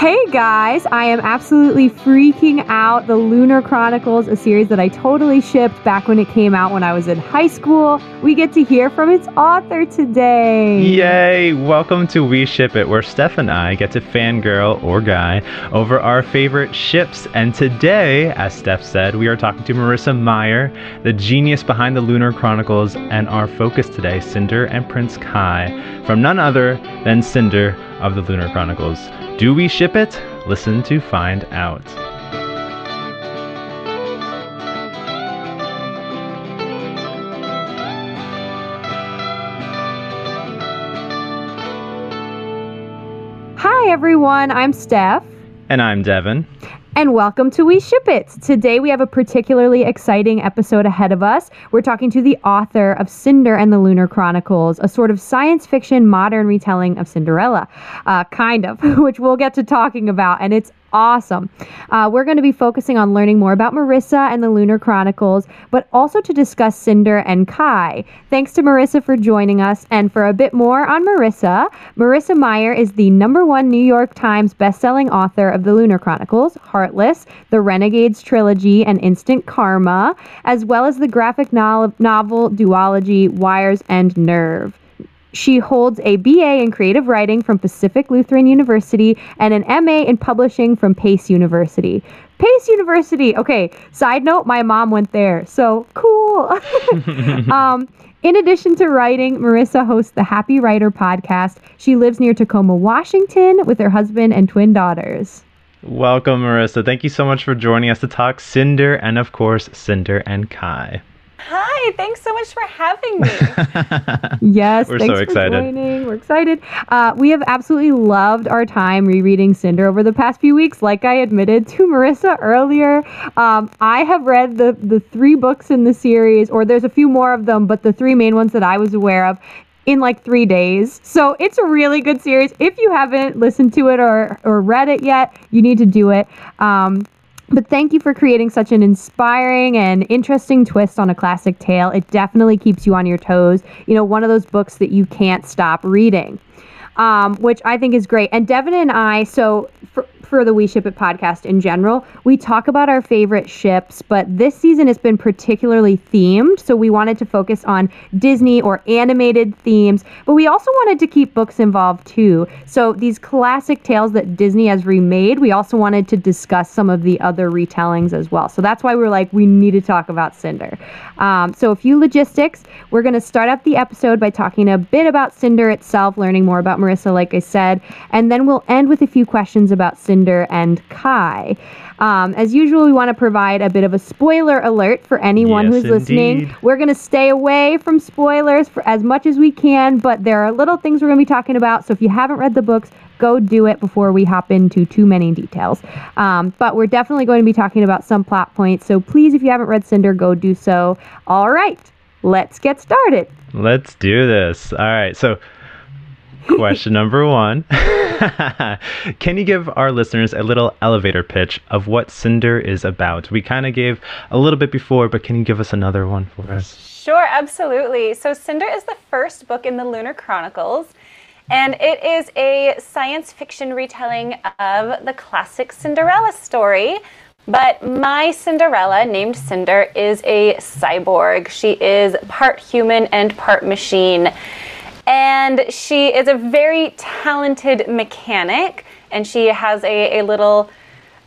Hey guys, I am absolutely freaking out. The Lunar Chronicles, a series that I totally shipped back when it came out when I was in high school. We get to hear from its author today. Yay! Welcome to We Ship It, where Steph and I get to fangirl or guy over our favorite ships. And today, as Steph said, we are talking to Marissa Meyer, the genius behind the Lunar Chronicles, and our focus today, Cinder and Prince Kai, from none other than Cinder of the Lunar Chronicles. Do we ship it? Listen to find out. Hi everyone, I'm Steph. And I'm Devin. And welcome to We Ship It. Today we have a particularly exciting episode ahead of us. We're talking to the author of Cinder and the Lunar Chronicles, a sort of science fiction modern retelling of Cinderella, uh, kind of, which we'll get to talking about. And it's awesome. Uh, we're going to be focusing on learning more about Marissa and the Lunar Chronicles, but also to discuss Cinder and Kai. Thanks to Marissa for joining us. And for a bit more on Marissa, Marissa Meyer is the number one New York Times bestselling author of the Lunar Chronicles, Heartless, the Renegades trilogy, and Instant Karma, as well as the graphic no- novel duology Wires and Nerve. She holds a BA in creative writing from Pacific Lutheran University and an MA in publishing from Pace University. Pace University. Okay, side note, my mom went there. So cool. um, in addition to writing, Marissa hosts the Happy Writer podcast. She lives near Tacoma, Washington with her husband and twin daughters. Welcome, Marissa. Thank you so much for joining us to talk Cinder and, of course, Cinder and Kai. Hi, thanks so much for having me. yes, We're thanks so for excited. joining. We're excited. Uh, we have absolutely loved our time rereading Cinder over the past few weeks. Like I admitted to Marissa earlier, um, I have read the the three books in the series, or there's a few more of them, but the three main ones that I was aware of in like three days. So it's a really good series. If you haven't listened to it or or read it yet, you need to do it. Um, but thank you for creating such an inspiring and interesting twist on a classic tale. It definitely keeps you on your toes. You know, one of those books that you can't stop reading, um, which I think is great. And Devin and I, so for, for the We Ship It podcast in general, we talk about our favorite ships, but this season has been particularly themed. So we wanted to focus on Disney or animated themes, but we also wanted to keep books involved too. So these classic tales that Disney has remade, we also wanted to discuss some of the other retellings as well. So that's why we are like, we need to talk about Cinder. Um, so a few logistics. We're going to start out the episode by talking a bit about Cinder itself, learning more about Marissa, like I said, and then we'll end with a few questions about Cinder and Kai. Um, as usual, we want to provide a bit of a spoiler alert for anyone Yes, who's listening. We're going to stay away from spoilers for as much as we can, but there are little things we're going to be talking about. So if you haven't read the books, go do it before we hop into too many details. Um, but we're definitely going to be talking about some plot points. So please, if you haven't read Cinder, go do so. All right, let's get started. Let's do this. All right. So, question number one Can you give our listeners a little elevator pitch of what Cinder is about? We kind of gave a little bit before, but can you give us another one for us? sure, absolutely. So, Cinder is the first book in the Lunar Chronicles, and it is a science fiction retelling of the classic Cinderella story. But my Cinderella, named Cinder, is a cyborg. She is part human and part machine. And she is a very talented mechanic, and she has a, a little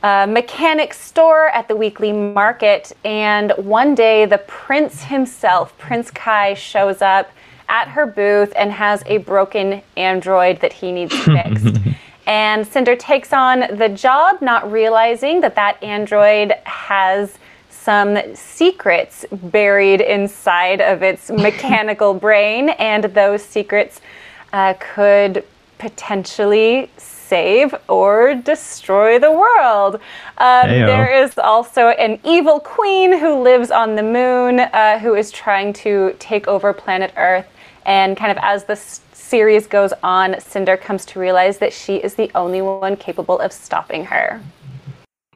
uh, mechanic store at the weekly market. And one day, the prince himself, Prince Kai, shows up at her booth and has a broken android that he needs fixed. and Cinder takes on the job, not realizing that that android has some secrets buried inside of its mechanical brain, and those secrets uh, could potentially save or destroy the world. Um, there is also an evil queen who lives on the moon uh, who is trying to take over planet Earth. And kind of as the series goes on, Cinder comes to realize that she is the only one capable of stopping her.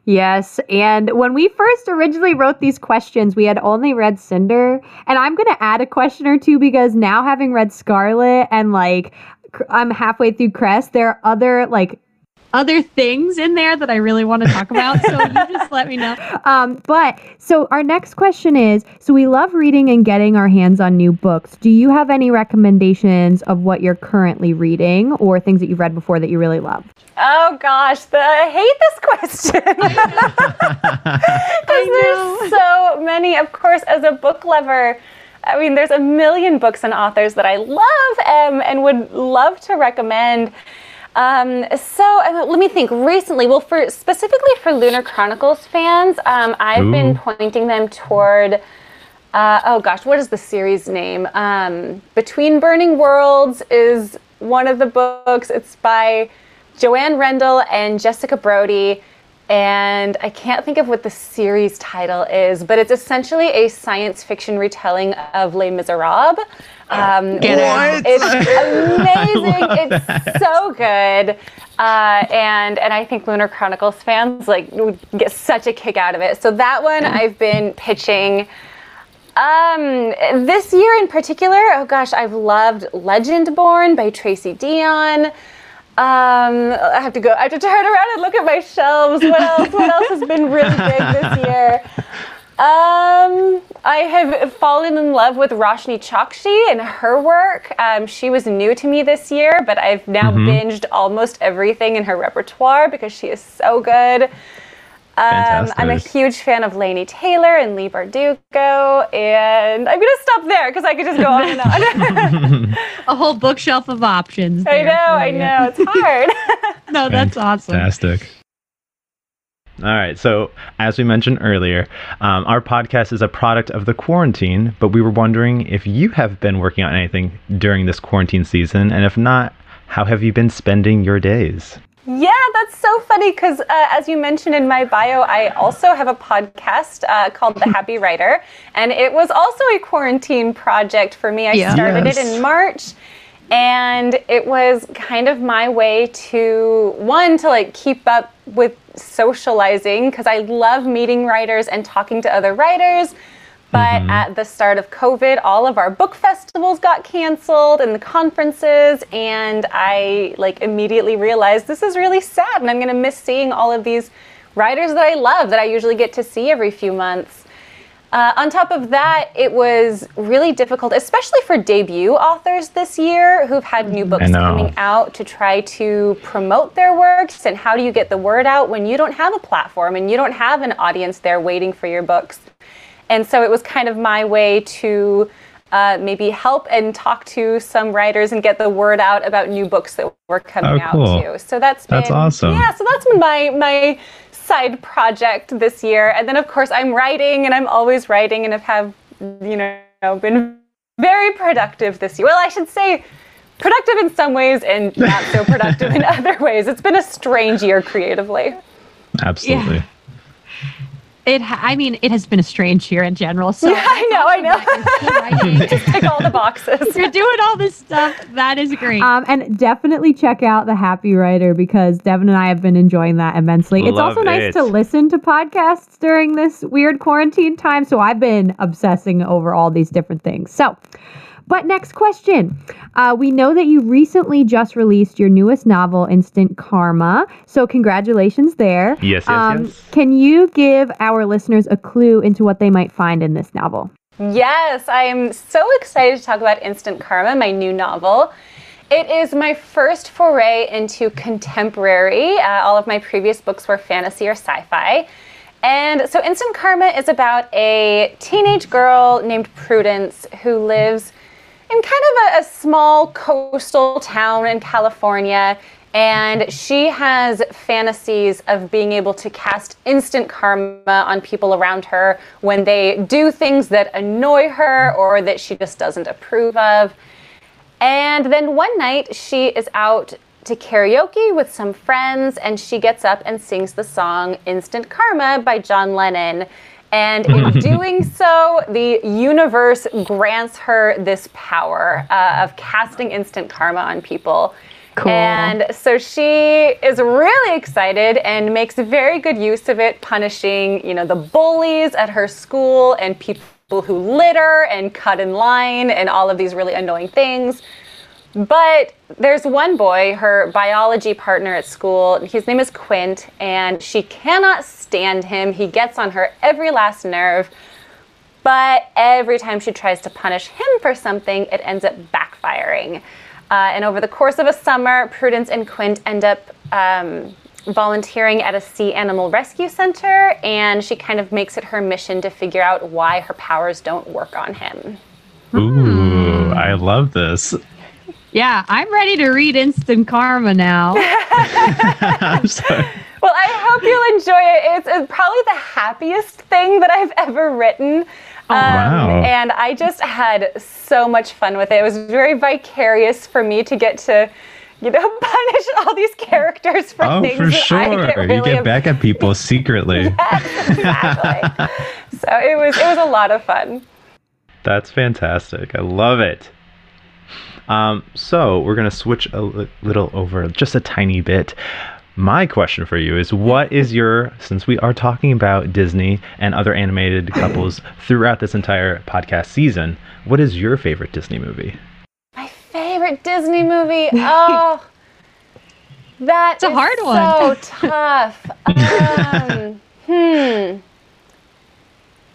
Yes, and when we first originally wrote these questions, we had only read Cinder, and I'm going to add a question or two because now having read Scarlet and like I'm halfway through Cress, there are other like other things in there that I really want to talk about. So you just let me know. Um, but so our next question is so we love reading and getting our hands on new books. Do you have any recommendations of what you're currently reading or things that you've read before that you really love? Oh gosh, the, I hate this question. Because there's so many. Of course, as a book lover, I mean, there's a million books and authors that I love um, and would love to recommend. Um, so uh, let me think. Recently, well, for specifically for Lunar Chronicles fans, um, I've Ooh. been pointing them toward. Uh, oh gosh, what is the series name? Um, Between Burning Worlds is one of the books. It's by Joanne Rendell and Jessica Brody and I can't think of what the series title is, but it's essentially a science fiction retelling of Les Miserables. Um, what? It's amazing. it's so good, uh, and and I think Lunar Chronicles fans like would get such a kick out of it. So that one I've been pitching. Um, this year in particular, oh gosh, I've loved Legendborn by Tracy Deonn. Um, I have to go. I have to turn around and look at my shelves. What else? What else has been really big this year? Um, I have fallen in love with Roshani Chokshi and her work. Um, she was new to me this year, but I've now mm-hmm. binged almost everything in her repertoire because she is so good. Um, I'm a huge fan of Laini Taylor and Leigh Bardugo, and I'm gonna stop there because I could just go on and on. a whole bookshelf of options. I know, I know, it's hard. no, that's awesome. Fantastic. All right. So, as we mentioned earlier, um, our podcast is a product of the quarantine, but we were wondering if you have been working on anything during this quarantine season, and if not, how have you been spending your days? Yeah, that's so funny because, uh, as you mentioned in my bio, I also have a podcast uh, called The Happy Writer, and it was also a quarantine project for me. I yeah. started it in March, and it was kind of my way to one to like keep up with socializing because I love meeting writers and talking to other writers. But mm-hmm. at the start of COVID, all of our book festivals got canceled and the conferences, and I like immediately realized this is really sad, and I'm going to miss seeing all of these writers that I love that I usually get to see every few months. Uh, on top of that, it was really difficult, especially for debut authors this year who've had new books coming out to try to promote their works. And how do you get the word out when you don't have a platform and you don't have an audience there waiting for your books? And so it was kind of my way to uh, maybe help and talk to some writers and get the word out about new books that were coming oh, cool. out too. So that's been, that's awesome. Yeah, so that's been my my side project this year. And then of course I'm writing and I'm always writing and have you know been very productive this year. Well, I should say productive in some ways and not so productive in other ways. It's been a strange year creatively. Absolutely. Yeah. It, I mean, it has been a strange year in general. So yeah, I know, I know. Just tick all the boxes. You're doing all this stuff. That is great. Um, and definitely check out the Happy Writer because Devin and I have been enjoying that immensely. Love it's also nice it. to listen to podcasts during this weird quarantine time. So I've been obsessing over all these different things. So. But next question. Uh, we know that you recently just released your newest novel, Instant Karma. So, congratulations there. Yes, yes, um, yes. Can you give our listeners a clue into what they might find in this novel? Yes, I am so excited to talk about Instant Karma, my new novel. It is my first foray into contemporary. Uh, all of my previous books were fantasy or sci fi. And so Instant Karma is about a teenage girl named Prudence who lives in kind of a, a small coastal town in California and she has fantasies of being able to cast instant karma on people around her when they do things that annoy her or that she just doesn't approve of. And then one night she is out to karaoke with some friends and she gets up and sings the song Instant Karma by John Lennon. And in doing so, the universe grants her this power uh, of casting instant karma on people. Cool. And so she is really excited and makes very good use of it, punishing, you know, the bullies at her school and people who litter and cut in line and all of these really annoying things. But there's one boy, her biology partner at school. His name is Quint, and she cannot stand him. He gets on her every last nerve. But every time she tries to punish him for something, it ends up backfiring. Uh, and over the course of a summer, Prudence and Quint end up um, volunteering at a sea animal rescue center, and she kind of makes it her mission to figure out why her powers don't work on him. Ooh, I love this. Yeah, I'm ready to read Instant Karma now. I'm sorry. Well, I hope you'll enjoy it. It's, it's probably the happiest thing that I've ever written. Um, wow. And I just had so much fun with it. It was very vicarious for me to get to, you know, punish all these characters for Oh, things for that sure. I get really you get back at people secretly. Yes, exactly. so it was it was a lot of fun. That's fantastic. I love it. Um, so we're gonna switch a li- little over, just a tiny bit. My question for you is: What is your? Since we are talking about Disney and other animated couples throughout this entire podcast season, what is your favorite Disney movie? My favorite Disney movie. Oh, that's a hard one. So tough. Um, hmm.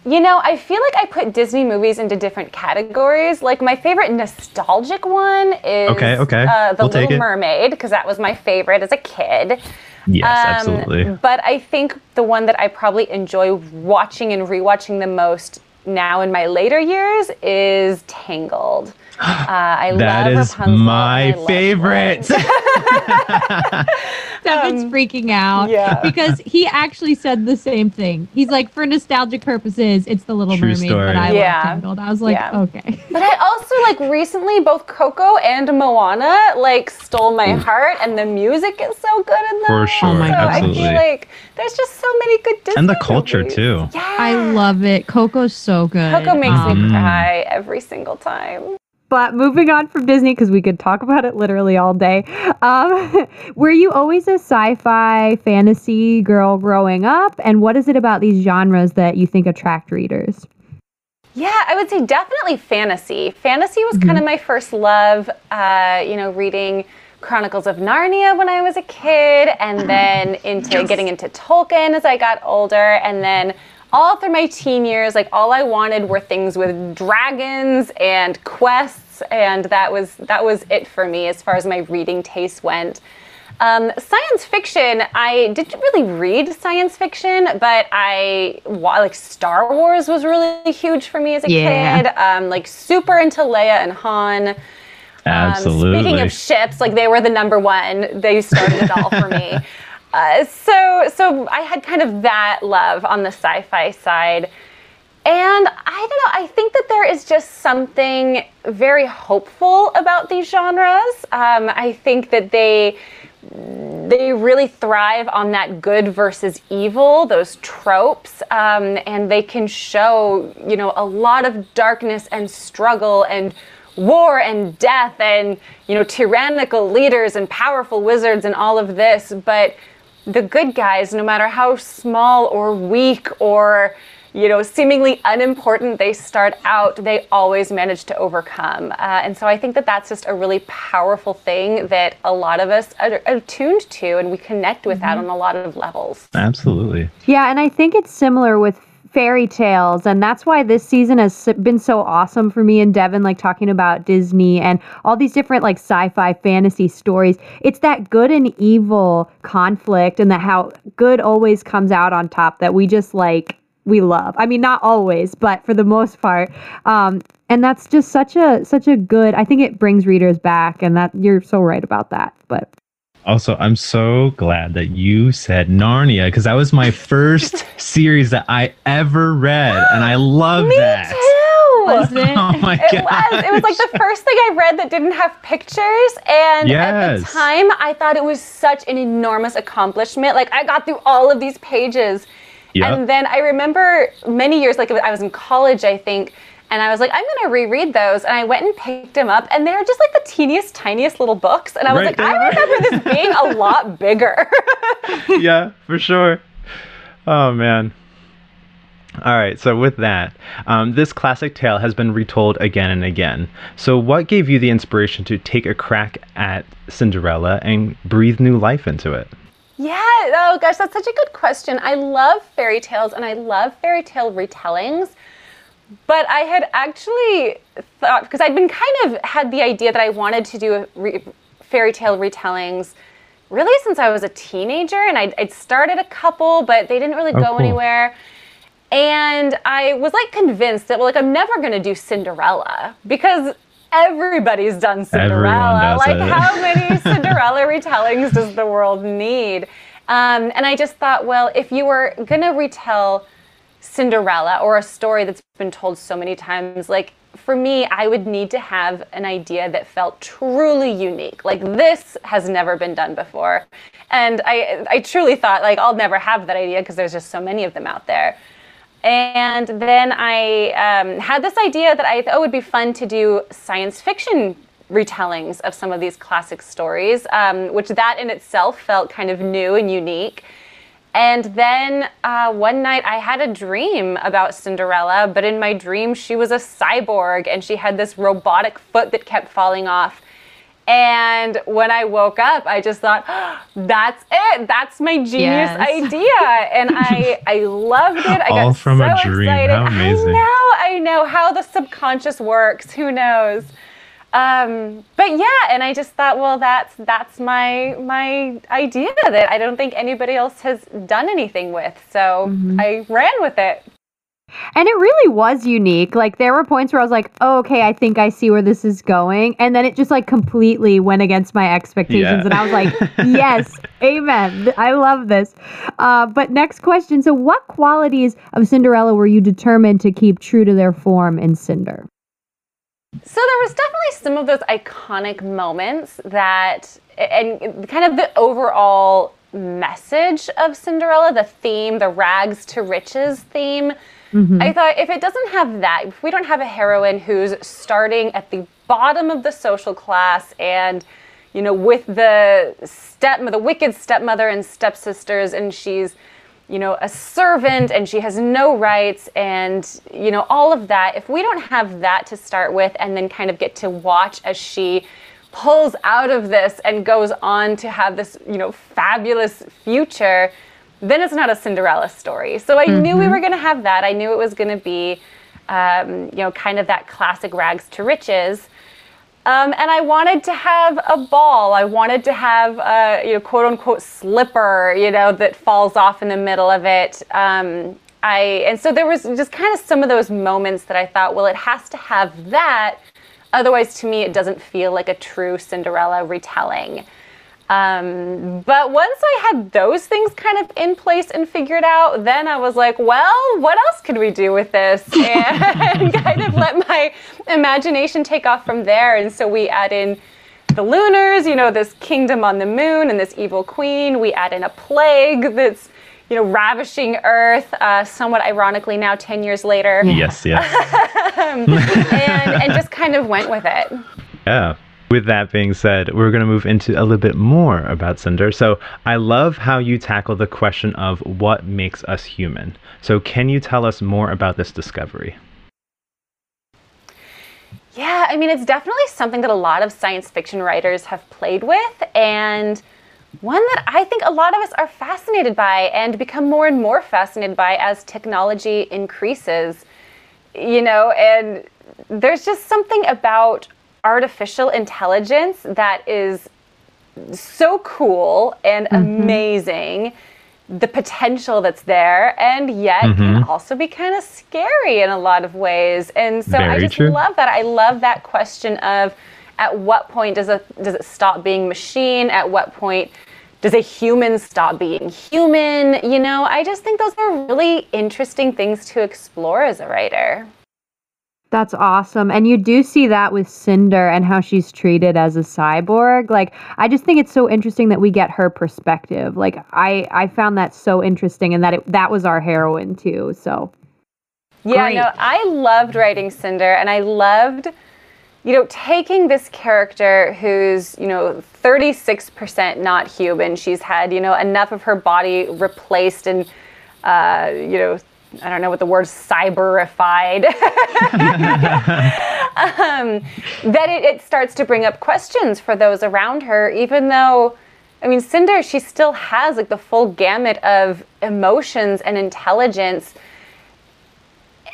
You know, I feel like I put Disney movies into different categories. Like my favorite nostalgic one is Okay, okay. Uh, The We'll Little. Mermaid because that was my favorite as a kid. Yes, Um, absolutely. But I think the one that I probably enjoy watching and rewatching the most now in my later years is Tangled. Uh, I That love is Rapunzel. my I favorite. Flynn. Stefan's freaking out Um, yeah. because he actually said the same thing. He's like, for nostalgic purposes, it's the Little True Mermaid, story. but I Yeah. love Tangled. I was like, Yeah. okay. But I also like recently both Coco and Moana like stole my heart, and the music is so good in them. For sure, Oh my so God. I absolutely. feel like there's just so many good Disney and the culture movies. too. Yeah, I love it. Coco's so good. Coco makes Um, me cry every single time. But moving on from Disney, because we could talk about it literally all day. Um, were you always a sci-fi fantasy girl growing up? And what is it about these genres that you think attract readers? Yeah, I would say definitely fantasy. Fantasy was kind of my first love. Uh, you know, reading Chronicles of Narnia when I was a kid, and then into getting into Tolkien as I got older, and then all through my teen years, like all I wanted were things with dragons and quests, and that was that was it for me as far as my reading taste went. Um, science fiction, I didn't really read science fiction, but I like Star Wars was really huge for me as a Yeah. kid. Um, like super into Leia and Han. Um, Absolutely. speaking of ships, like they were the number one. They started it all for me. Uh, so, so I had kind of that love on the sci-fi side. And I don't know, I think that there is just something very hopeful about these genres. Um, I think that they they really thrive on that good versus evil, those tropes, um, and they can show, you know, a lot of darkness and struggle and war and death and, you know, tyrannical leaders and powerful wizards and all of this. But the good guys, no matter how small or weak or you know, seemingly unimportant they start out, they always manage to overcome. Uh, and so I think that that's just a really powerful thing that a lot of us are, are tuned to, and we connect with that on a lot of levels. Absolutely. Yeah, and I think it's similar with fairy tales and that's why this season has been so awesome for me and Devin like talking about Disney and all these different like sci-fi fantasy stories it's that good and evil conflict and that how good always comes out on top that we just like we love I mean not always but for the most part um and that's just such a such a good I think it brings readers back and that you're so right about that but Also, I'm so glad that you said Narnia because that was my first series that I ever read, and I love Me that. too! Was it? Oh my It god! was. It was like the first thing I read that didn't have pictures. And at the time, I thought it was such an enormous accomplishment. Like, I got through all of these pages. Yep. And then I remember many years, like I was in college, I think, and I was like, I'm going to reread those. And I went and picked them up, and they were just like the teeniest, tiniest little books. And I was Right, like, I remember this being a lot bigger. yeah, for sure. Oh man. All right, so with that, um, this classic tale has been retold again and again. So, what gave you the inspiration to take a crack at Cinderella and breathe new life into it? Yeah, oh gosh, that's such a good question. I love fairy tales and I love fairy tale retellings. But I had actually thought, because I'd been kind of had the idea that I wanted to do re- fairy tale retellings really since I was a teenager. And I'd, I'd started a couple, but they didn't really Oh, go cool. anywhere. And I was like convinced that, well, like, I'm never going to do Cinderella because everybody's done Cinderella. like, it. how many Cinderella retellings does the world need? Um, and I just thought, well, if you were going to retell Cinderella or a story that's been told so many times, like, for me, I would need to have an idea that felt truly unique. Like this has never been done before, and I, I truly thought like I'll never have that idea because there's just so many of them out there. And then I um, had this idea that I thought would be fun to do science fiction retellings of some of these classic stories, um, which that in itself felt kind of new and unique. And then uh, one night I had a dream about Cinderella, but in my dream she was a cyborg and she had this robotic foot that kept falling off. And when I woke up, I just thought, that's it. That's my genius Yes. idea. And I, I loved it. I All got from so a dream. excited. How amazing. I know, I know how the subconscious works. Who knows? Um, but yeah, and I just thought, well, that's that's my my idea that I don't think anybody else has done anything with. So I ran with it. And it really was unique. Like there were points where I was like, "Oh, okay, I think I see where this is going," and then it just like completely went against my expectations, Yeah. and I was like, "Yes, amen. I love this." Uh, but next question: So, what qualities of Cinderella were you determined to keep true to their form in Cinder? So there was definitely some of those iconic moments that, and kind of the overall message of Cinderella, the theme, the rags to riches theme. Mm-hmm. I thought if it doesn't have that, if we don't have a heroine who's starting at the bottom of the social class and you know with the step the wicked stepmother and stepsisters and she's you know, a servant and she has no rights and, you know, all of that. If we don't have that to start with and then kind of get to watch as she pulls out of this and goes on to have this, you know, fabulous future, then it's not a Cinderella story. So I knew we were going to have that. I knew it was going to be, um, you know, kind of that classic rags to riches. Um, and I wanted to have a ball. I wanted to have a you know quote unquote slipper, you know, that falls off in the middle of it. Um, I and so there was just kind of some of those moments that I thought, well, it has to have that. Otherwise, to me, it doesn't feel like a true Cinderella retelling. Um, but once I had those things kind of in place and figured out, then I was like, well, what else could we do with this? And kind of let my imagination take off from there. And so we add in the lunars, you know, this kingdom on the moon and this evil queen. We add in a plague that's, you know, ravishing Earth, uh, somewhat ironically now, 10 years later, Yes, yes. and, and just kind of went with it. Yeah. With that being said, we're going to move into a little bit more about Cinder. So, I love how you tackle the question of what makes us human. So, can you tell us more about this discovery? Yeah, I mean, it's definitely something that a lot of science fiction writers have played with, and one that I think a lot of us are fascinated by and become more and more fascinated by as technology increases. You know, and there's just something about artificial intelligence that is so cool and mm-hmm. amazing the potential that's there and yet can mm-hmm. also be kind of scary in a lot of ways. And so i just true. love that. I love that question of at what point does it does it stop being machine? At what point does a human stop being human? You know i just think those are really interesting things to explore as a writer That's awesome. And you do see that with Cinder and how she's treated as a cyborg. Like I just think it's so interesting that we get her perspective. Like I I found that so interesting and that it that was our heroine too. So Yeah, Great. no, I loved writing Cinder and I loved, you know, taking this character who's, you know, 36% not human. She's had, you know, enough of her body replaced and, uh, you know, I don't know what the word cyberified, um, that it, it starts to bring up questions for those around her, even though. I mean, Cinder, she still has like the full gamut of emotions and intelligence.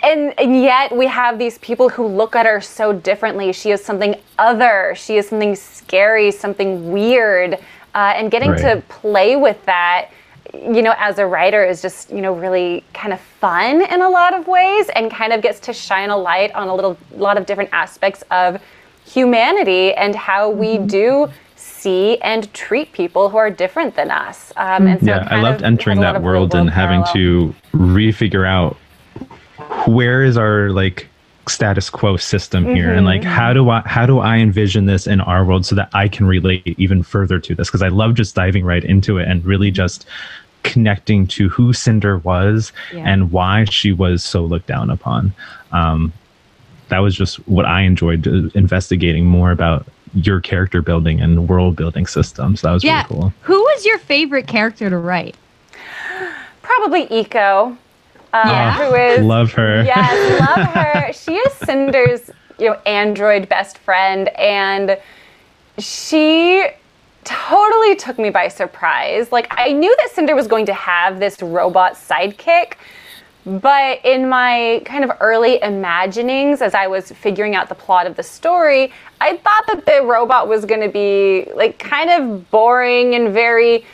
And, and yet we have these people who look at her so differently. She is something other. She is something scary, something weird. Uh, and getting right. to play with that you know, as a writer is just, you know, really kind of fun in a lot of ways and kind of gets to shine a light on a little lot of different aspects of humanity and how we mm-hmm. do see and treat people who are different than us. Um, and so yeah, I loved entering that world and having to refigure out where is our like status quo system here mm-hmm. and like mm-hmm. how do i how do i envision this in our world so that i can relate even further to this because i love just diving right into it and really just connecting to who Cinder was yeah. and why she was so looked down upon. Um, that was just what I enjoyed uh, investigating more about your character building and world building systems. That was yeah. really cool. Who was your favorite character to write? Probably Iko. Um, yeah. Who is love her? Yes, love her. she is Cinder's you know android best friend, and she totally took me by surprise. Like, I knew that Cinder was going to have this robot sidekick, but in my kind of early imaginings, as I was figuring out the plot of the story, I thought that the robot was going to be like kind of boring and very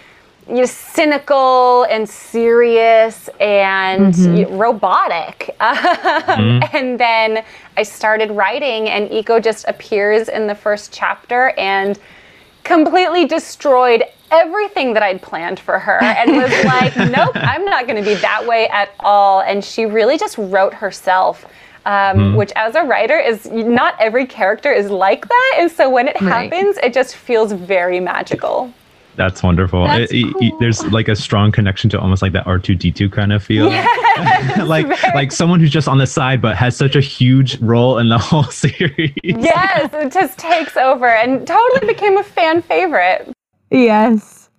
you know, cynical and serious and mm-hmm. robotic. mm-hmm. And then I started writing, and Iko just appears in the first chapter and completely destroyed everything that I'd planned for her and was like, nope, I'm not going to be that way at all. And she really just wrote herself. Um, mm. Which, as a writer, is not every character is like that, and so when it right. happens, it just feels very magical. That's wonderful. That's it, cool. it, there's like a strong connection to almost like that R2D2 kind of feel. Yes, like very... like someone who's just on the side but has such a huge role in the whole series. Yes, it just takes over and totally became a fan favorite. Yes.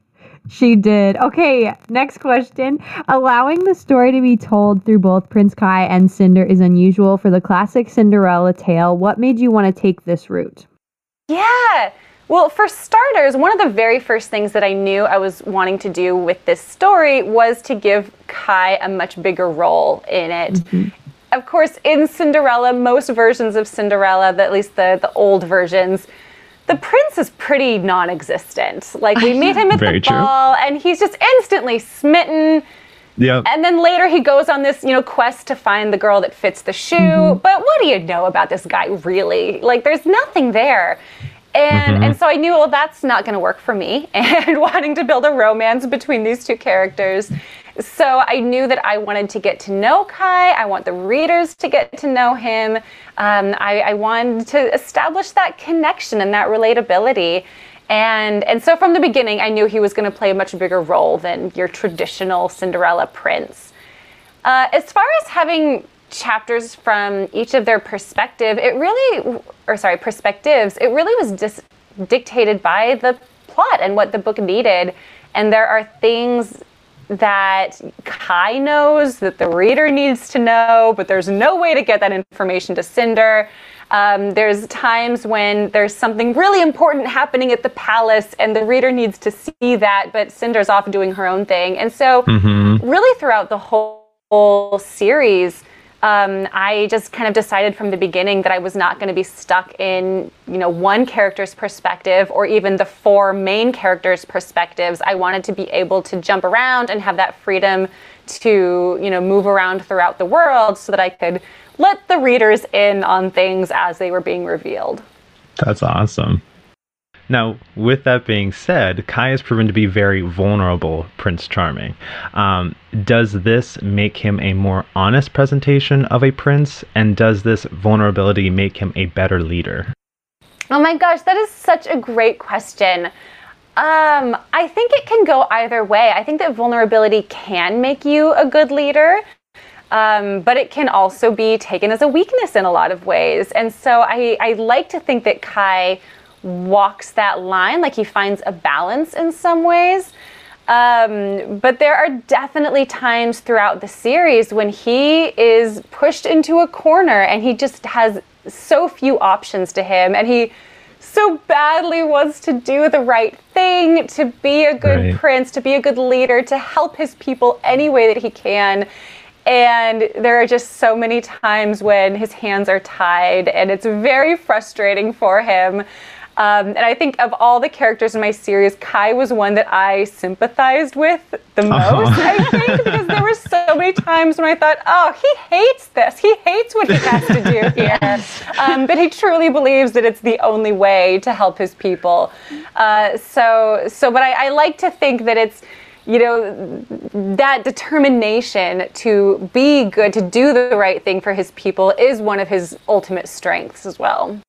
She did. Okay, next question. Allowing the story to be told through both Prince Kai and Cinder is unusual for the classic Cinderella tale. What made you want to take this route? Yeah. Well, for starters, one of the very first things that I knew I was wanting to do with this story was to give Kai a much bigger role in it. Mm-hmm. Of course, in Cinderella, most versions of Cinderella, at least the, the old versions, the prince is pretty non-existent. Like we meet him at the ball, and he's just instantly smitten. Yeah. And then later he goes on this, you know, quest to find the girl that fits the shoe. Mm-hmm. But what do you know about this guy really? Like there's nothing there. And, mm-hmm. and so I knew, well, that's not going to work for me, and wanting to build a romance between these two characters. So I knew that I wanted to get to know Kai. I want the readers to get to know him. Um, I, I wanted to establish that connection and that relatability. And, and so from the beginning, I knew he was going to play a much bigger role than your traditional Cinderella prince. Uh, as far as having chapters from each of their perspective, it really, or sorry, perspectives, it really was dictated by the plot and what the book needed. And there are things that Kai knows that the reader needs to know, but there's no way to get that information to Cinder. Um, there's times when there's something really important happening at the palace, and the reader needs to see that, but Cinder's off doing her own thing. And so, mm-hmm. really, throughout the whole, whole series, um, I just kind of decided from the beginning that I was not going to be stuck in, you know, one character's perspective or even the four main characters' perspectives. I wanted to be able to jump around and have that freedom to, you know, move around throughout the world so that I could let the readers in on things as they were being revealed. That's awesome. Now, with that being said, Kai has proven to be very vulnerable, Prince Charming. Um, does this make him a more honest presentation of a prince? And does this vulnerability make him a better leader? Oh my gosh, that is such a great question. Um, I think it can go either way. I think that vulnerability can make you a good leader. Um, but it can also be taken as a weakness in a lot of ways. And so I, I like to think that Kai walks that line, like he finds a balance in some ways. Um, but there are definitely times throughout the series when he is pushed into a corner and he just has so few options to him and he so badly wants to do the right thing, to be a good right. prince, to be a good leader, to help his people any way that he can. And there are just so many times when his hands are tied, and it's very frustrating for him. Um, and I think of all the characters in my series, Kai was one that I sympathized with the uh-huh. most. I think, because there were so many times when I thought, oh, he hates this. He hates what he has to do here. Um, but he truly believes that it's the only way to help his people. Uh, so, so, but I, I like to think that it's, you know, that determination to be good, to do the right thing for his people is one of his ultimate strengths as well.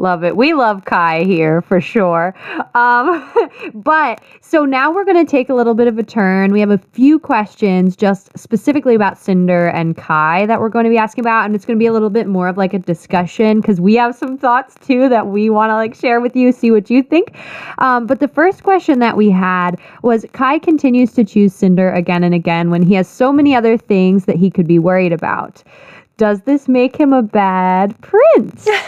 Love it. We love Kai here for sure. Um, but so now we're going to take a little bit of a turn. We have a few questions just specifically about Cinder and Kai that we're going to be asking about. And it's going to be a little bit more of like a discussion because we have some thoughts too that we want to like share with you, see what you think. Um, but the first question that we had was Kai continues to choose Cinder again and again when he has so many other things that he could be worried about. Does this make him a bad prince?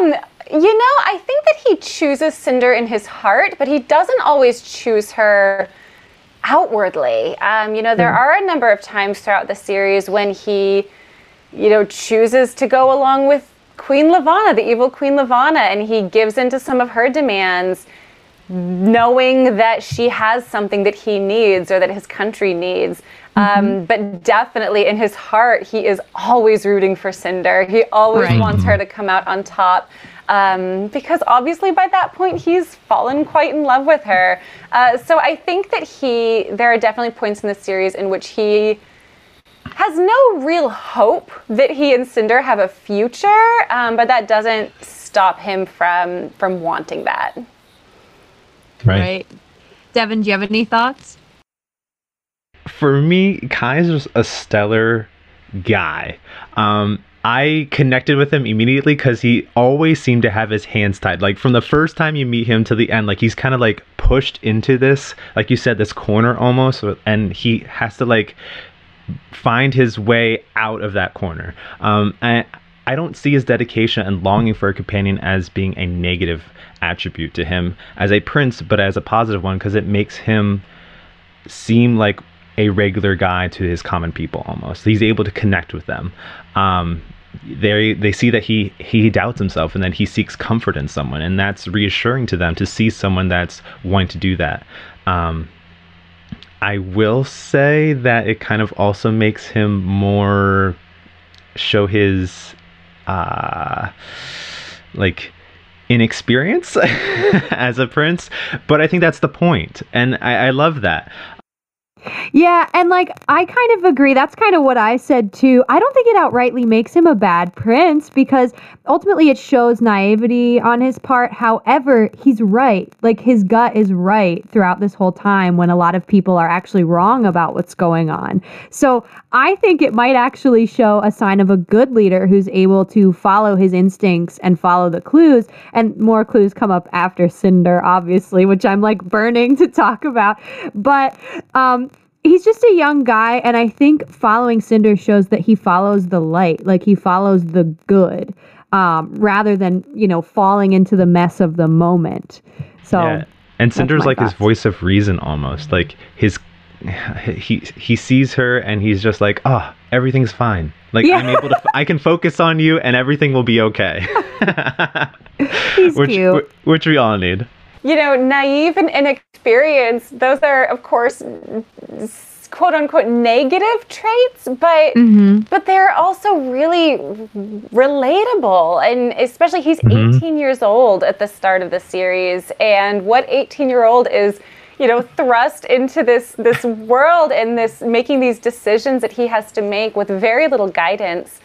Um, you know, I think that he chooses Cinder in his heart, but he doesn't always choose her outwardly. Um, you know, there mm. are a number of times throughout the series when he, you know, chooses to go along with Queen Levana, the evil Queen Levana, and he gives into some of her demands, knowing that she has something that he needs or that his country needs. Mm-hmm. Um, but definitely in his heart, he is always rooting for Cinder. He always right. wants her to come out on top. Um, because obviously by that point he's fallen quite in love with her. Uh, so I think that he, there are definitely points in the series in which he has no real hope that he and Cinder have a future, um, but that doesn't stop him from from wanting that. Right. right. Devin, do you have any thoughts? For me, Kai's is a stellar guy. Um, I connected with him immediately because he always seemed to have his hands tied. Like from the first time you meet him to the end, like he's kind of like pushed into this, like you said, this corner almost, and he has to like find his way out of that corner. Um, and I don't see his dedication and longing for a companion as being a negative attribute to him as a prince, but as a positive one because it makes him seem like a regular guy to his common people almost. He's able to connect with them. Um, they they see that he he doubts himself and then he seeks comfort in someone, and that's reassuring to them to see someone that's wanting to do that. Um, I will say that it kind of also makes him more show his uh, like inexperience as a prince, but I think that's the point, and I, I love that. Yeah, and like I kind of agree. That's kind of what I said too. I don't think it outrightly makes him a bad prince because ultimately it shows naivety on his part. However, he's right. Like his gut is right throughout this whole time when a lot of people are actually wrong about what's going on. So, I think it might actually show a sign of a good leader who's able to follow his instincts and follow the clues. And more clues come up after Cinder, obviously, which I'm like burning to talk about. But um he's just a young guy and i think following cinder shows that he follows the light like he follows the good um, rather than you know falling into the mess of the moment so yeah. and cinder's like thoughts. his voice of reason almost like his he he sees her and he's just like oh everything's fine like yeah. i'm able to i can focus on you and everything will be okay he's which, cute. which we all need you know, naive and inexperienced, those are, of course, quote unquote negative traits, but mm-hmm. but they're also really relatable. And especially he's mm-hmm. 18 years old at the start of the series, and what 18 year old is you know thrust into this this world and this making these decisions that he has to make with very little guidance.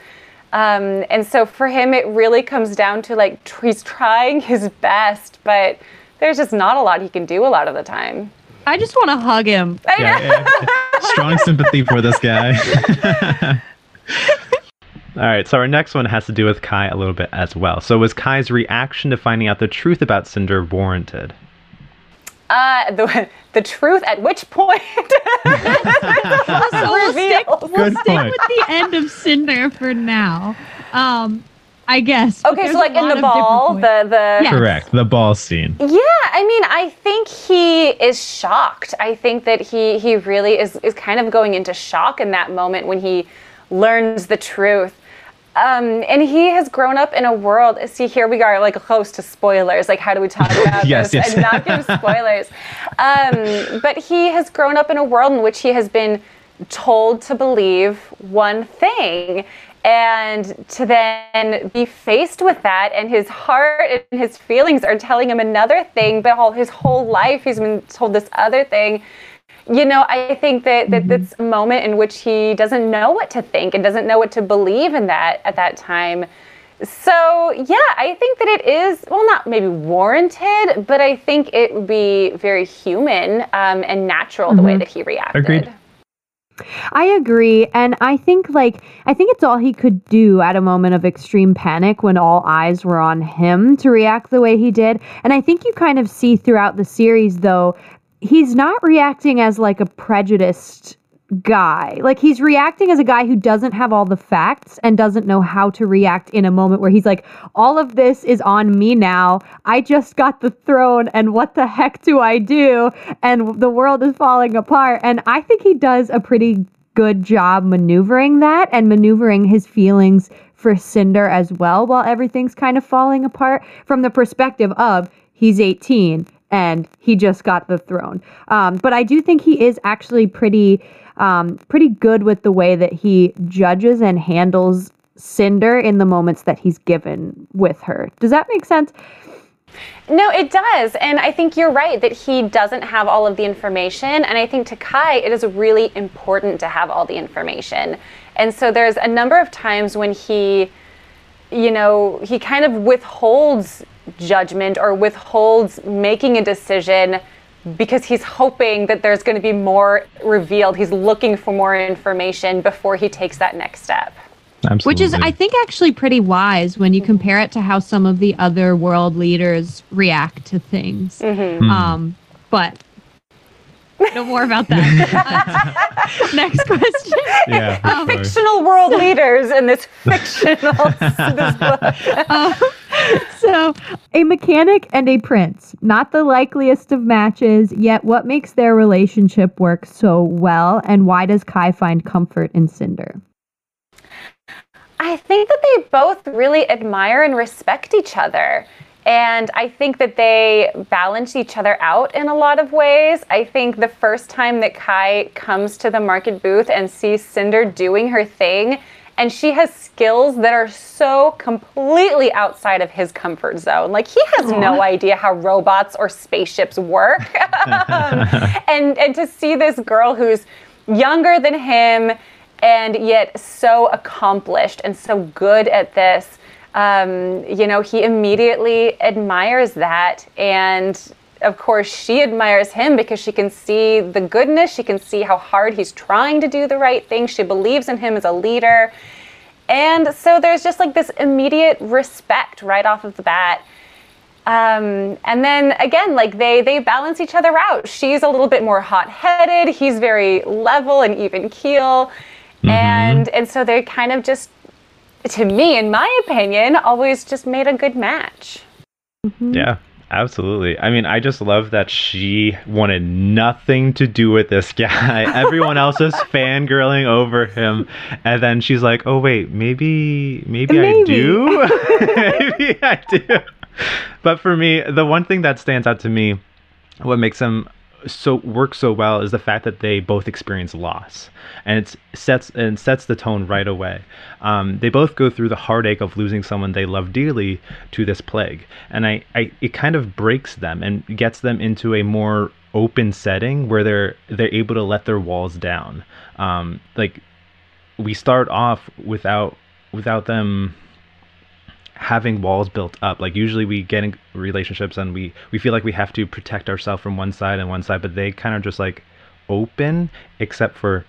Um, and so for him, it really comes down to like he's trying his best, but there's just not a lot he can do a lot of the time. I just want to hug him. Yeah, yeah. Strong sympathy for this guy. All right, so our next one has to do with Kai a little bit as well. So, was Kai's reaction to finding out the truth about Cinder warranted? Uh, the the truth at which point? so we'll stick, we'll stick with the end of Cinder for now. Um, I guess. Okay, so like in the ball, the the Yeah. Correct. The ball scene. Yeah, I mean, I think he is shocked. I think that he he really is is kind of going into shock in that moment when he learns the truth. Um, and he has grown up in a world. See, here we are, like close to spoilers. Like, how do we talk about Yes, this yes. and not give spoilers? Um, but he has grown up in a world in which he has been told to believe one thing and to then be faced with that and his heart and his feelings are telling him another thing but all his whole life he's been told this other thing. You know i think that, that that's a moment in which he doesn't know what to think and doesn't know what to believe in that at that time. So yeah i think that it is well not maybe warranted but i think it would be very human um, and natural the way that he reacted. Agreed. I agree. And I think like I think it's all he could do at a moment of extreme panic when all eyes were on him to react the way he did. And I think you kind of see throughout the series though, he's not reacting as like a prejudiced guy. Like he's reacting as a guy who doesn't have all the facts and doesn't know how to react in a moment where he's like, all of this is on me now. I just got the throne and what the heck do I do? And the world is falling apart. And I think he does a pretty good job maneuvering that and maneuvering his feelings for Cinder as well while everything's kind of falling apart from the perspective of he's 18 and he just got the throne. Um, but I do think he is actually pretty, um, pretty good with the way that he judges and handles Cinder in the moments that he's given with her. Does that make sense? No, it does. And I think you're right that he doesn't have all of the information. And I think to Kai, it is really important to have all the information. And so there's a number of times when he, you know, he kind of withholds judgment or withholds making a decision because he's hoping that there's going to be more revealed. He's looking for more information before he takes that next step. Absolutely. Which is, I think, actually pretty wise when you compare it to how some of the other world leaders react to things. Um, but no more about that. Uh, next question. yeah. for sure. Fictional world leaders in this fictional this book. So, a mechanic and a prince, not the likeliest of matches, yet what makes their relationship work so well, and why does Kai find comfort in Cinder? I think that they both really admire and respect each other. And I think that they balance each other out in a lot of ways. I think the first time that Kai comes to the market booth and sees Cinder doing her thing, and she has skills that are so completely outside of his comfort zone. Like he has no idea how robots or spaceships work. and and to see this girl who's younger than him and yet so accomplished and so good at this um, you know he immediately admires that. And of course she admires him because she can see the goodness. She can see how hard he's trying to do the right thing. She believes in him as a leader. And so there's just like this immediate respect right off of the bat. Um, and then again, like they they balance each other out. She's a little bit more hot-headed. He's very level and even keel, and and so they kind of just, to me, in my opinion, always just made a good match. Mm-hmm. Yeah, absolutely. I mean, I just love that she wanted nothing to do with this guy. Everyone else is fangirling over him, and then she's like, "Oh wait, maybe, maybe, I do. maybe I do." But for me, the one thing that stands out to me, what makes them so work so well is the fact that they both experience loss. And it sets and sets the tone right away. Um, they both go through the heartache of losing someone they love dearly to this plague. And I, I it kind of breaks them and gets them into a more open setting where they're they're able to let their walls down. Um, like we start off without without them having walls built up like usually we get in relationships and we we feel like we have to protect ourselves from one side and one side but they kind of just like open except for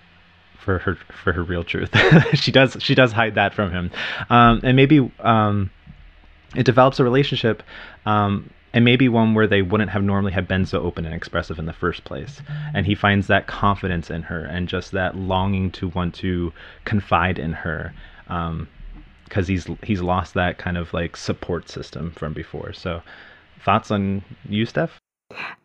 for her for her real truth she does she does hide that from him um and maybe um it develops a relationship um and maybe one where they wouldn't have normally have been so open and expressive in the first place. And he finds that confidence in her and just that longing to want to confide in her. Um, because he's he's lost that kind of like support system from before. So, thoughts on you, Steph?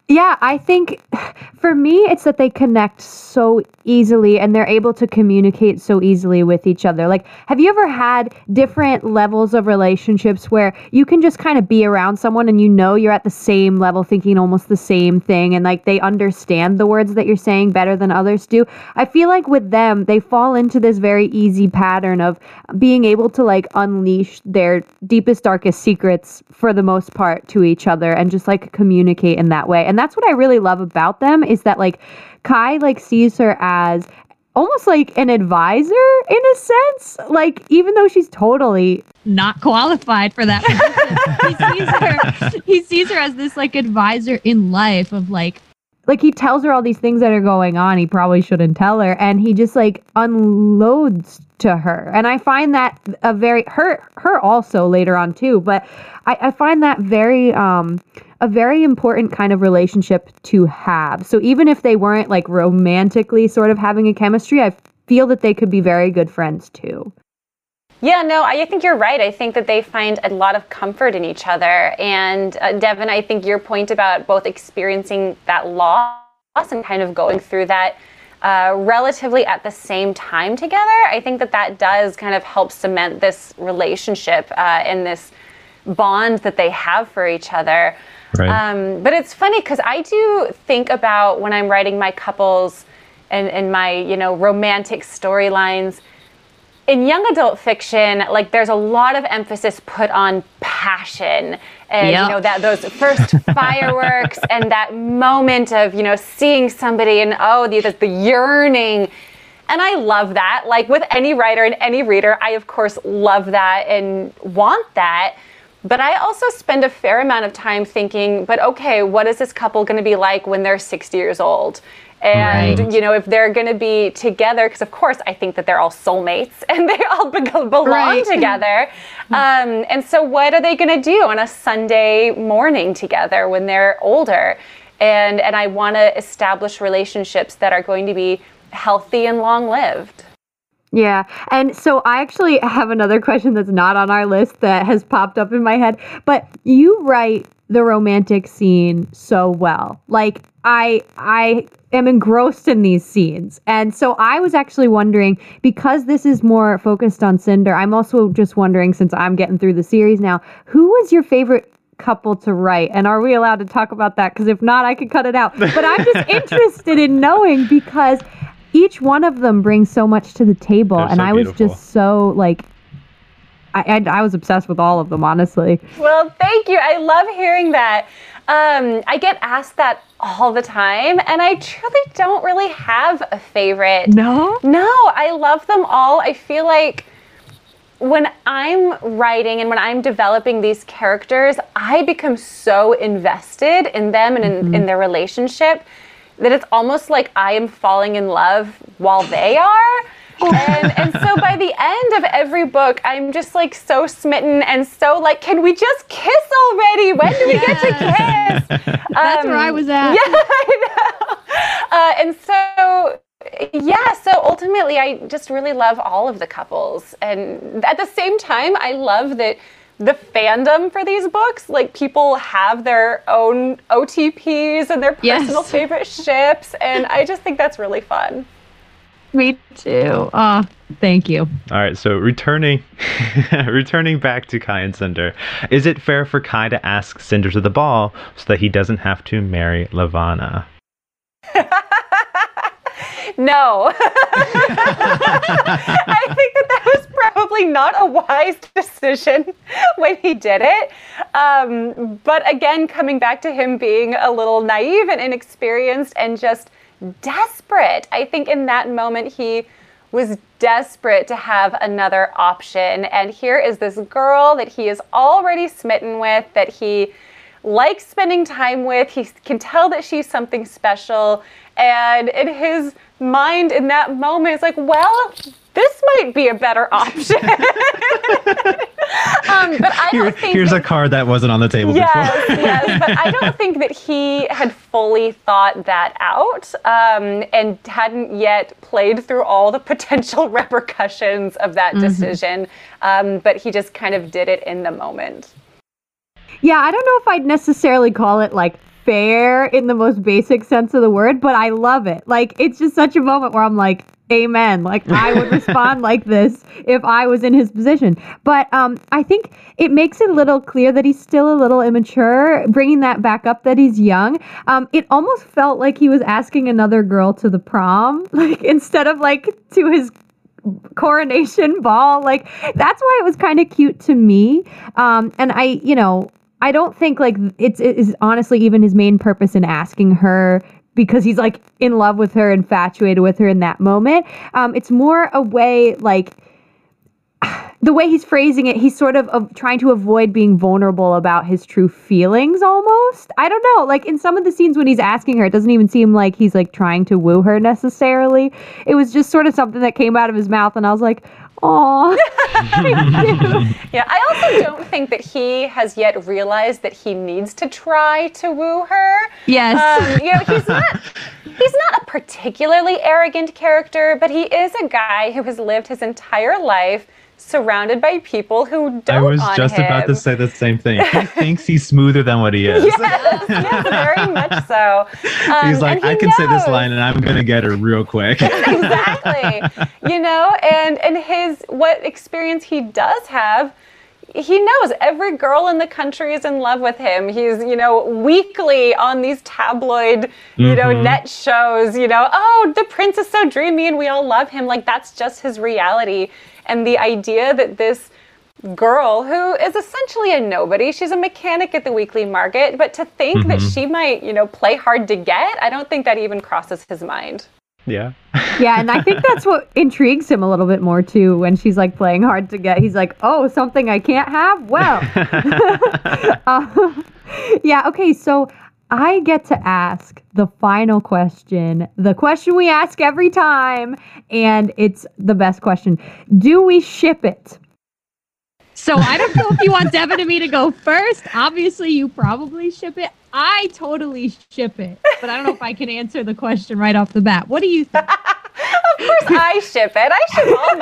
Yeah, I think for me, it's that they connect so easily and they're able to communicate so easily with each other. Like, have you ever had different levels of relationships where you can just kind of be around someone and you know you're at the same level, thinking almost the same thing, and like they understand the words that you're saying better than others do? I feel like with them, they fall into this very easy pattern of being able to like unleash their deepest, darkest secrets for the most part to each other and just like communicate in that way. And that's what I really love about them is that like Kai like sees her as almost like an advisor in a sense. Like even though she's totally not qualified for that he sees her he sees her as this like advisor in life of like like he tells her all these things that are going on he probably shouldn't tell her and he just like unloads to her and i find that a very her her also later on too but i, I find that very um a very important kind of relationship to have so even if they weren't like romantically sort of having a chemistry i feel that they could be very good friends too yeah, no, I think you're right. I think that they find a lot of comfort in each other. And uh, Devin, I think your point about both experiencing that loss and kind of going through that uh, relatively at the same time together, I think that that does kind of help cement this relationship uh, and this bond that they have for each other. Right. Um, but it's funny because I do think about when I'm writing my couples and, and my, you know, romantic storylines in young adult fiction, like there's a lot of emphasis put on passion and yep. you know that those first fireworks and that moment of you know seeing somebody and oh the, the yearning and I love that. Like with any writer and any reader, I of course love that and want that. But I also spend a fair amount of time thinking, but okay, what is this couple going to be like when they're 60 years old? And, right. you know, if they're going to be together, because of course I think that they're all soulmates and they all be- belong right. together. Um, and so, what are they going to do on a Sunday morning together when they're older? And, and I want to establish relationships that are going to be healthy and long lived. Yeah. And so I actually have another question that's not on our list that has popped up in my head. But you write the romantic scene so well. Like I I am engrossed in these scenes. And so I was actually wondering because this is more focused on Cinder, I'm also just wondering since I'm getting through the series now, who was your favorite couple to write? And are we allowed to talk about that? Because if not, I could cut it out. But I'm just interested in knowing because each one of them brings so much to the table, They're and so I was just so like. I, I, I was obsessed with all of them, honestly. Well, thank you. I love hearing that. Um, I get asked that all the time, and I truly don't really have a favorite. No? No, I love them all. I feel like when I'm writing and when I'm developing these characters, I become so invested in them and in, mm-hmm. in their relationship that it's almost like I am falling in love while they are. and, and so by the end of every book, I'm just like so smitten and so like, can we just kiss already? When do we yes. get to kiss? That's um, where I um, was at. Yeah, I know. Uh, and so yeah, so ultimately, I just really love all of the couples. And at the same time, I love that the fandom for these books. Like people have their own OTPs and their personal yes. favorite ships, and I just think that's really fun. Me too. Oh, thank you. All right, so returning returning back to Kai and Cinder, is it fair for Kai to ask Cinder to the ball so that he doesn't have to marry Levana? No. I think that that was probably not a wise decision when he did it. Um, but again, coming back to him being a little naive and inexperienced and just desperate, I think in that moment he was desperate to have another option. And here is this girl that he is already smitten with, that he likes spending time with. He can tell that she's something special. And in his mind in that moment is like, well, this might be a better option. um, but I Here, don't think here's that, a card that wasn't on the table yes, before. yes, but I don't think that he had fully thought that out um, and hadn't yet played through all the potential repercussions of that decision. Um, but he just kind of did it in the moment. Yeah, I don't know if I'd necessarily call it like fair in the most basic sense of the word, but I love it. Like it's just such a moment where I'm like, amen. Like I would respond like this if I was in his position. But um I think it makes it a little clear that he's still a little immature, bringing that back up that he's young. Um it almost felt like he was asking another girl to the prom, like instead of like to his coronation ball like that's why it was kind of cute to me um and i you know i don't think like it's it is honestly even his main purpose in asking her because he's like in love with her infatuated with her in that moment um it's more a way like the way he's phrasing it, he's sort of, of trying to avoid being vulnerable about his true feelings almost. I don't know. Like in some of the scenes when he's asking her, it doesn't even seem like he's like trying to woo her necessarily. It was just sort of something that came out of his mouth, and I was like, "Aw." Yeah, I also don't think that he has yet realized that he needs to try to woo her. Yes. Um, you know, he's not he's not a particularly arrogant character, but he is a guy who has lived his entire life surrounded by people who don't I was just him. about to say the same thing. He thinks he's smoother than what he is. Yes, yes, very much so. Um, He's like, he I can say this line and I'm gonna get her real quick. exactly. you know, and and his what experience he does have, he knows every girl in the country is in love with him. He's, you know, weekly on these tabloid, you know, Mhm. net shows, you know, oh, the prince is so dreamy and we all love him. Like that's just his reality. And the idea that this girl who is essentially a nobody. She's a mechanic at the weekly market, but to think that Mhm. she might, you know, play hard to get, I don't think that even crosses his mind. yeah. yeah, and I think that's what intrigues him a little bit more too when she's like playing hard to get. He's like, "Oh, something I can't have? Well." Uh, yeah, okay, so I get to ask the final question, the question we ask every time, and it's the best question. Do we ship it? So I don't know if you want Devin and me to go first. Obviously, you probably ship it. I totally ship it, but I don't know if I can answer the question right off the bat. What do you think? Of course, I ship it. I ship all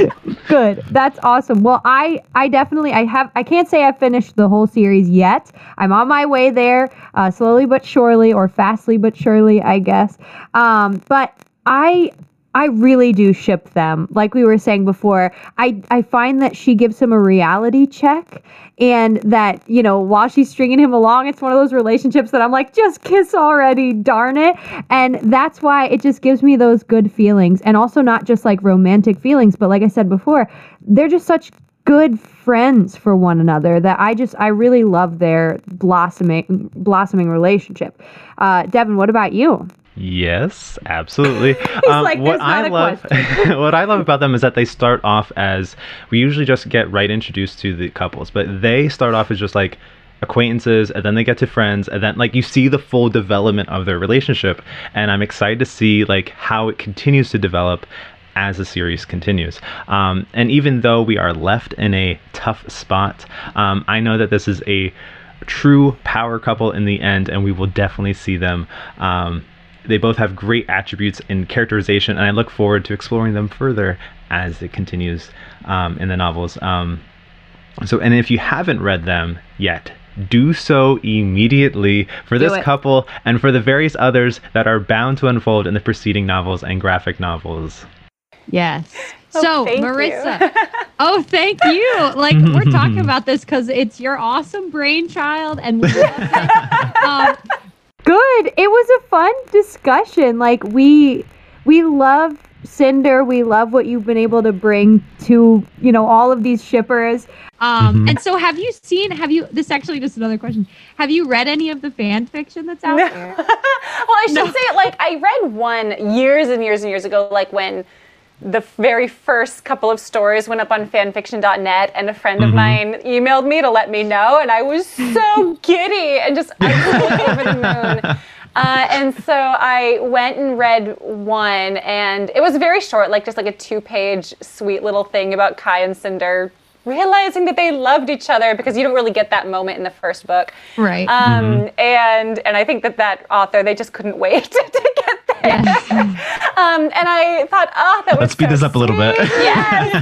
my. Good. That's awesome. Well, I I definitely I have I can't say I've finished the whole series yet. I'm on my way there, uh, slowly but surely, or fastly but surely, I guess. Um, but I I really do ship them. Like we were saying before, I I find that she gives him a reality check and that, you know, while she's stringing him along, it's one of those relationships that I'm like, just kiss already, darn it. And that's why it just gives me those good feelings. And also not just like romantic feelings, but like I said before, they're just such good friends for one another that I just I really love their blossoming blossoming relationship. Uh Devin, what about you? Yes, absolutely. Um, like, what "There's not I love, what I love about them is that they start off as we usually just get right introduced to the couples, but they start off as just like acquaintances, and then they get to friends, and then like you see the full development of their relationship, and I'm excited to see like how it continues to develop as the series continues. Um, and even though we are left in a tough spot, um, I know that this is a true power couple in the end, and we will definitely see them. Um, they both have great attributes in characterization, and I look forward to exploring them further as it continues um, in the novels. Um, so, and if you haven't read them yet, do so immediately for this it. couple and for the various others that are bound to unfold in the preceding novels and graphic novels. Yes. Oh, so. Marissa. oh, thank you. Like, we're talking about this because it's your awesome brainchild and we love it. Um, Good. It was a fun discussion. Like we we love Cinder. We love what you've been able to bring to, you know, all of these shippers. um, Mhm. And so, have you seen, have you, this actually just another question. Have you read any of the fan fiction that's out No. there? well, I should No. say, like, I read one years and years and years ago, like when the very first couple of stories went up on fanfiction.net, and a friend of Mhm. mine emailed me to let me know, and I was so giddy and just absolutely over the moon. Uh, and so I went and read one, and it was very short, like just like a two-page sweet little thing about Kai and Cinder realizing that they loved each other because you don't really get that moment in the first book. Right. Um, Mm-hmm. And and I think that that author they just couldn't wait to get there. Yes. Um, and I thought, oh, that was Let's speed so this up a little bit. sweet. Yes.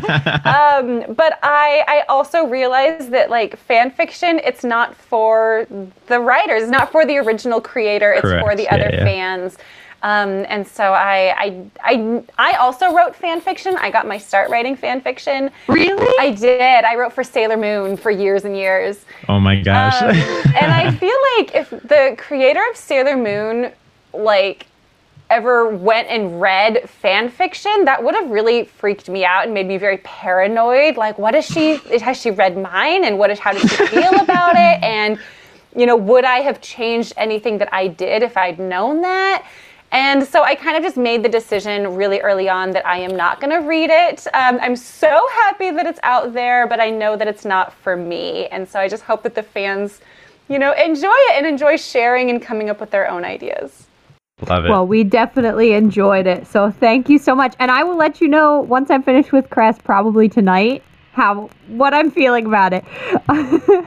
um, but I I also realized that like fan fiction, it's not for the writers, it's not for the original creator, it's for the Yeah, other yeah. fans. Um, and so I, I I I also wrote fan fiction. I got my start writing fan fiction. really? I did. I wrote for Sailor Moon for years and years. Oh my gosh. Um, and I feel like if the creator of Sailor Moon, like, ever went and read fan fiction, that would have really freaked me out and made me very paranoid. Like, what is she? Has she read mine? And what is? How does she feel about it? And you know, would I have changed anything that I did if I'd known that? And so I kind of just made the decision really early on that I am not going to read it. Um, I'm so happy that it's out there, but I know that it's not for me. And so I just hope that the fans, you know, enjoy it and enjoy sharing and coming up with their own ideas. Love it. Well, we definitely enjoyed it. So thank you so much. And I will let you know once I'm finished with Cress, probably tonight, how what I'm feeling about it.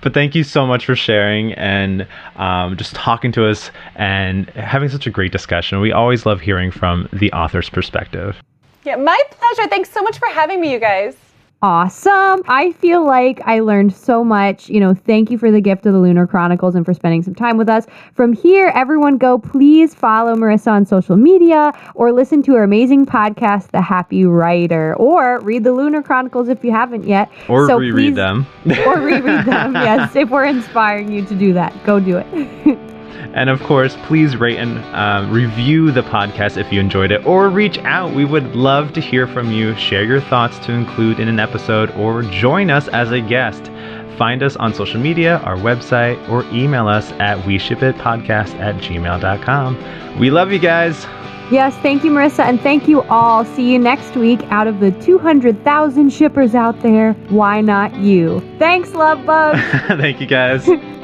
But thank you so much for sharing and um, just talking to us and having such a great discussion. We always love hearing from the author's perspective. Yeah, my pleasure. Thanks so much for having me, you guys. Awesome. I feel like I learned so much. You know, thank you for the gift of the Lunar Chronicles and for spending some time with us. From here, everyone go please follow Marissa on social media or listen to her amazing podcast, The Happy Writer, or read the Lunar Chronicles if you haven't yet. Or So reread please- them. Or reread them, yes. If we're inspiring you to do that, go do it. And of course, please rate and um, review the podcast if you enjoyed it, or reach out. We would love to hear from you. Share your thoughts to include in an episode, or join us as a guest. Find us on social media, our website, or email us at we ship it podcast at gmail.com. We love you guys. Yes, thank you, Marissa, and thank you all. See you next week. Out of the 200,000 shippers out there, why not you? Thanks, love bugs. Thank you guys.